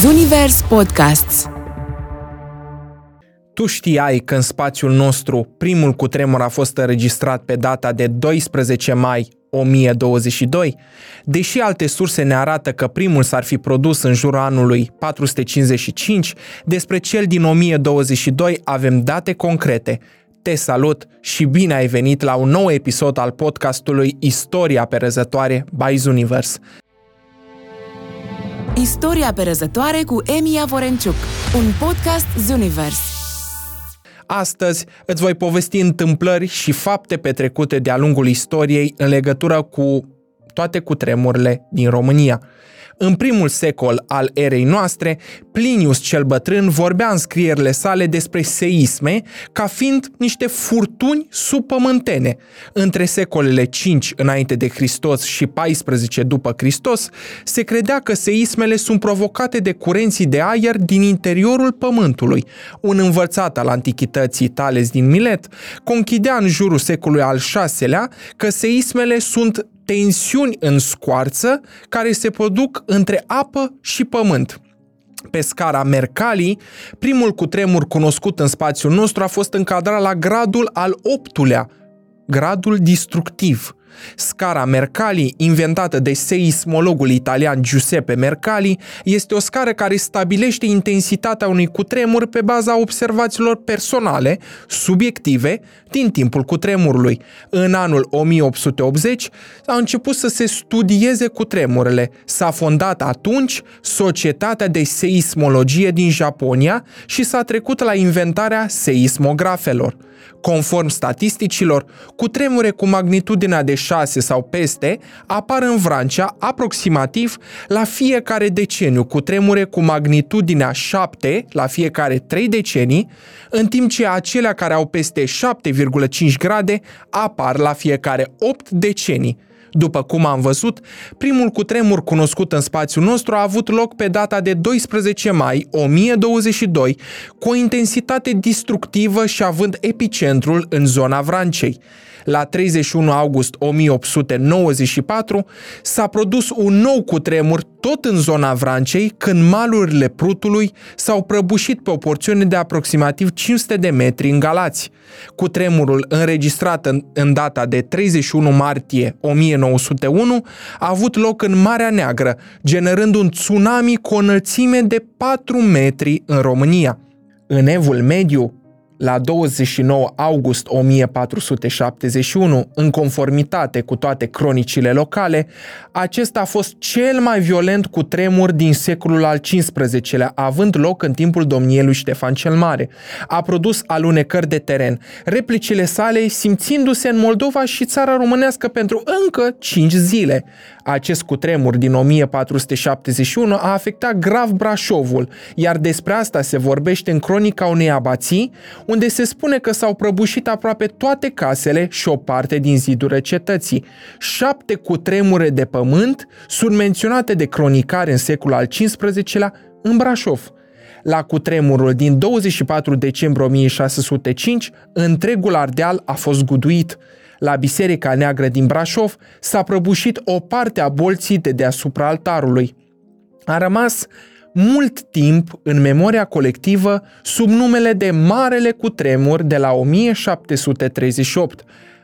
Zunivers Podcasts Tu știai că în spațiul nostru primul cutremur a fost înregistrat pe data de 12 mai 1022, deși alte surse ne arată că primul s-ar fi produs în jurul anului 455, despre cel din 1022 avem date concrete. Te salut și bine ai venit la un nou episod al podcastului Istoria perezătoare by Universe. Istoria perezătoare cu Emi Vorenciuc, un podcast Zunivers. Astăzi îți voi povesti întâmplări și fapte petrecute de-a lungul istoriei în legătură cu toate cutremurile din România – în primul secol al erei noastre, Plinius cel bătrân vorbea în scrierile sale despre seisme ca fiind niște furtuni subpământene. Între secolele 5 înainte de Hristos și 14 după Hristos, se credea că seismele sunt provocate de curenții de aer din interiorul pământului. Un învățat al antichității Tales din Milet conchidea în jurul secolului al VI-lea că seismele sunt tensiuni în scoarță care se produc între apă și pământ. Pe scara Mercalli, primul cutremur cunoscut în spațiul nostru a fost încadrat la gradul al optulea, gradul destructiv. Scara Mercalli, inventată de seismologul italian Giuseppe Mercalli, este o scară care stabilește intensitatea unui cutremur pe baza observațiilor personale, subiective, din timpul cutremurului. În anul 1880 a început să se studieze cutremurele. S-a fondat atunci Societatea de Seismologie din Japonia și s-a trecut la inventarea seismografelor. Conform statisticilor, cu tremure cu magnitudinea de 6 sau peste apar în Vrancea aproximativ la fiecare deceniu, cu tremure cu magnitudinea 7 la fiecare 3 decenii, în timp ce acelea care au peste 7,5 grade apar la fiecare 8 decenii. După cum am văzut, primul cutremur cunoscut în spațiul nostru a avut loc pe data de 12 mai 1022, cu o intensitate destructivă și având epicentrul în zona Vrancei la 31 august 1894, s-a produs un nou cutremur tot în zona Vrancei, când malurile Prutului s-au prăbușit pe o porțiune de aproximativ 500 de metri în Galați. Cutremurul înregistrat în, în data de 31 martie 1901 a avut loc în Marea Neagră, generând un tsunami cu o înălțime de 4 metri în România. În evul mediu, la 29 august 1471, în conformitate cu toate cronicile locale, acesta a fost cel mai violent cu tremur din secolul al XV-lea, având loc în timpul domniei lui Ștefan cel Mare. A produs alunecări de teren, replicile sale simțindu-se în Moldova și țara românească pentru încă 5 zile. Acest cutremur din 1471 a afectat grav Brașovul, iar despre asta se vorbește în cronica unei abații, unde se spune că s-au prăbușit aproape toate casele și o parte din zidurile cetății. Șapte cutremure de pământ sunt menționate de cronicare în secolul al XV-lea în Brașov. La cutremurul din 24 decembrie 1605, întregul Ardeal a fost guduit. La Biserica Neagră din Brașov s-a prăbușit o parte a bolții de deasupra altarului. A rămas mult timp în memoria colectivă sub numele de Marele Cutremur de la 1738.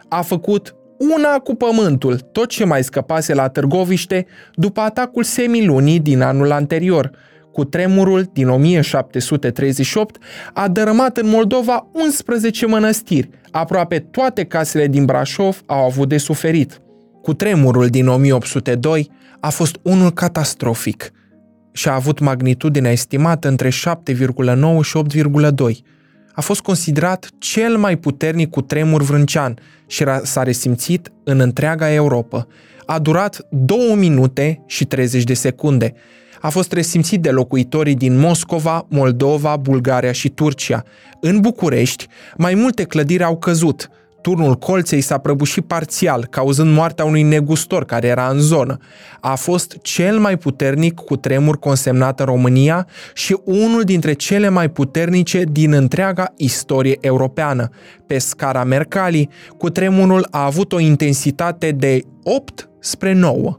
A făcut una cu pământul, tot ce mai scăpase la Târgoviște după atacul semilunii din anul anterior. Cu tremurul din 1738 a dărâmat în Moldova 11 mănăstiri. Aproape toate casele din Brașov au avut de suferit. Cu tremurul din 1802 a fost unul catastrofic – și a avut magnitudinea estimată între 7,9 și 8,2. A fost considerat cel mai puternic cu tremur vrâncean și s-a resimțit în întreaga Europa. A durat 2 minute și 30 de secunde. A fost resimțit de locuitorii din Moscova, Moldova, Bulgaria și Turcia. În București, mai multe clădiri au căzut – Turnul colței s-a prăbușit parțial, cauzând moartea unui negustor care era în zonă. A fost cel mai puternic cu tremur consemnat în România și unul dintre cele mai puternice din întreaga istorie europeană. Pe scara Mercalli, cu tremurul a avut o intensitate de 8 spre 9.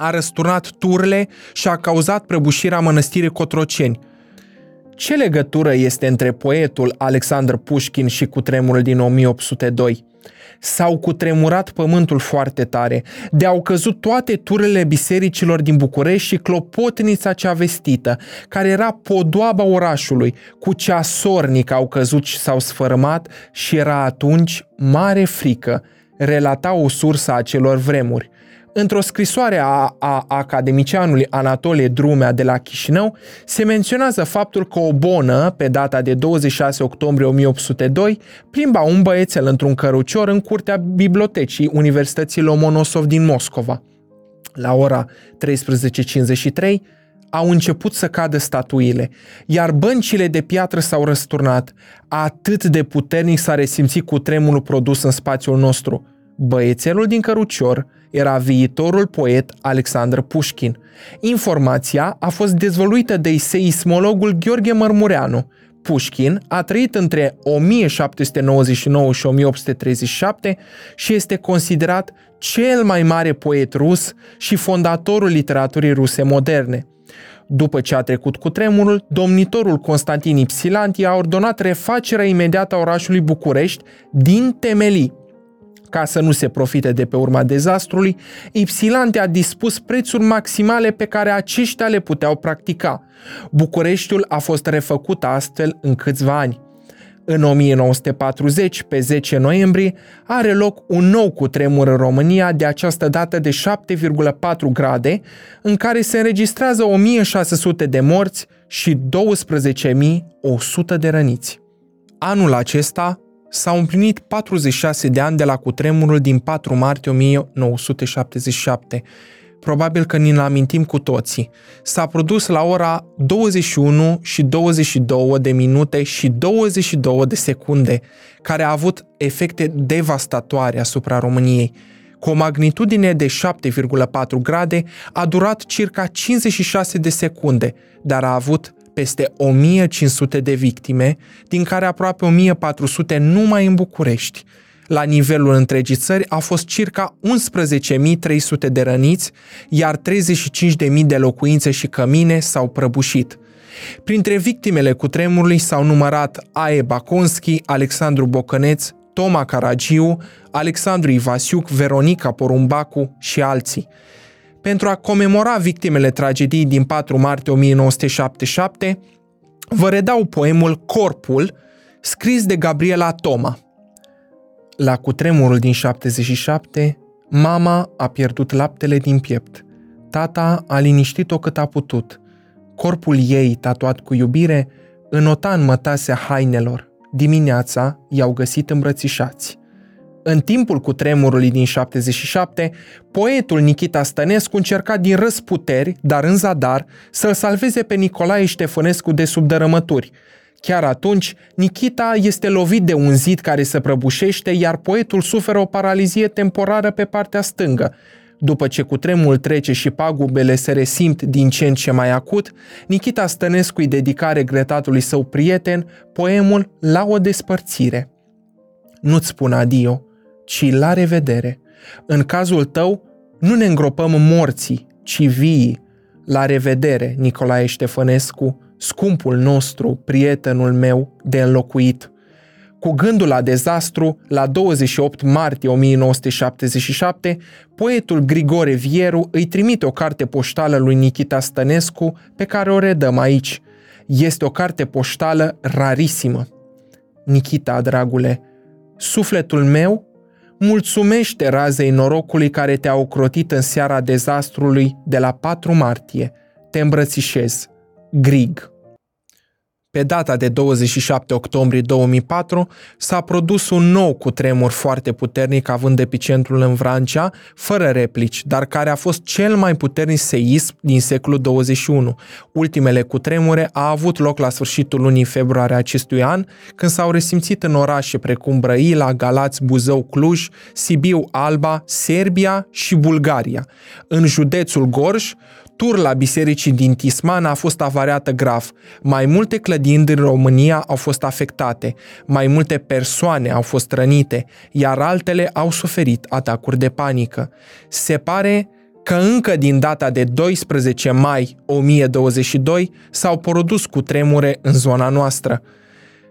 A răsturnat turle și a cauzat prăbușirea mănăstirii Cotroceni. Ce legătură este între poetul Alexandru Pușkin și cutremurul din 1802? S-au cutremurat pământul foarte tare, de au căzut toate turele bisericilor din București și clopotnița cea vestită, care era podoaba orașului, cu ceasornic au căzut și s-au sfărâmat și era atunci mare frică, relata o sursă a celor vremuri. Într-o scrisoare a, a academicianului Anatolie Drumea de la Chișinău se menționează faptul că o bonă, pe data de 26 octombrie 1802, plimba un băiețel într-un cărucior în curtea bibliotecii Universității Lomonosov din Moscova. La ora 13.53 au început să cadă statuile, iar băncile de piatră s-au răsturnat. Atât de puternic s-a resimțit cu tremurul produs în spațiul nostru. Băiețelul din cărucior era viitorul poet Alexandru Pușkin. Informația a fost dezvăluită de seismologul Gheorghe Mărmureanu. Pușkin a trăit între 1799 și 1837 și este considerat cel mai mare poet rus și fondatorul literaturii ruse moderne. După ce a trecut cu tremurul, domnitorul Constantin Ipsilanti a ordonat refacerea imediată a orașului București din temelii ca să nu se profite de pe urma dezastrului, Ipsilante a dispus prețuri maximale pe care aceștia le puteau practica. Bucureștiul a fost refăcut astfel în câțiva ani. În 1940, pe 10 noiembrie, are loc un nou cutremur în România, de această dată de 7,4 grade, în care se înregistrează 1600 de morți și 12.100 de răniți. Anul acesta, S-au împlinit 46 de ani de la cutremurul din 4 martie 1977. Probabil că ni-l amintim cu toții. S-a produs la ora 21 și 22 de minute și 22 de secunde, care a avut efecte devastatoare asupra României. Cu o magnitudine de 7,4 grade, a durat circa 56 de secunde, dar a avut peste 1500 de victime, din care aproape 1400 numai în București. La nivelul întregii țări a fost circa 11.300 de răniți, iar 35.000 de locuințe și cămine s-au prăbușit. Printre victimele cutremurului s-au numărat Ae Baconski, Alexandru Bocăneț, Toma Caragiu, Alexandru Ivasiuc, Veronica Porumbacu și alții. Pentru a comemora victimele tragediei din 4 martie 1977, vă redau poemul Corpul, scris de Gabriela Toma. La cutremurul din 77, mama a pierdut laptele din piept. Tata a liniștit-o cât a putut. Corpul ei, tatuat cu iubire, înota în mătasea hainelor. Dimineața i-au găsit îmbrățișați. În timpul cutremurului din 77, poetul Nikita Stănescu încerca din răsputeri, dar în zadar, să-l salveze pe Nicolae Ștefănescu de subdărămături. Chiar atunci, Nikita este lovit de un zid care se prăbușește, iar poetul suferă o paralizie temporară pe partea stângă. După ce cutremurul trece și pagubele se resimt din ce în ce mai acut, Nikita Stănescu îi dedica regretatului său prieten poemul La o despărțire. Nu-ți spun adio, ci la revedere. În cazul tău, nu ne îngropăm morții, ci vii. La revedere, Nicolae Ștefănescu, scumpul nostru, prietenul meu de înlocuit. Cu gândul la dezastru, la 28 martie 1977, poetul Grigore Vieru îi trimite o carte poștală lui Nikita Stănescu pe care o redăm aici. Este o carte poștală rarisimă. Nikita, dragule, sufletul meu mulțumește razei norocului care te-a ocrotit în seara dezastrului de la 4 martie. Te îmbrățișez. Grig. Pe data de 27 octombrie 2004 s-a produs un nou cutremur foarte puternic având epicentrul în Vrancea, fără replici, dar care a fost cel mai puternic seism din secolul 21. Ultimele cutremure a avut loc la sfârșitul lunii februarie acestui an, când s-au resimțit în orașe precum Brăila, Galați, Buzău, Cluj, Sibiu, Alba, Serbia și Bulgaria. În județul Gorj, turla bisericii din Tisman a fost avariată grav. Mai multe clădini din România au fost afectate, mai multe persoane au fost rănite, iar altele au suferit atacuri de panică. Se pare că încă din data de 12 mai 1022 s-au produs cu tremure în zona noastră.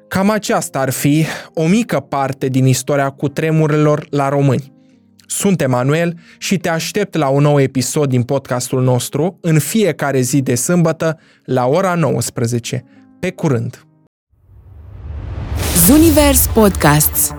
Cam aceasta ar fi o mică parte din istoria cu tremurelor la români. Sunt Emanuel și te aștept la un nou episod din podcastul nostru în fiecare zi de sâmbătă la ora 19. Pe curând! Zunivers Podcasts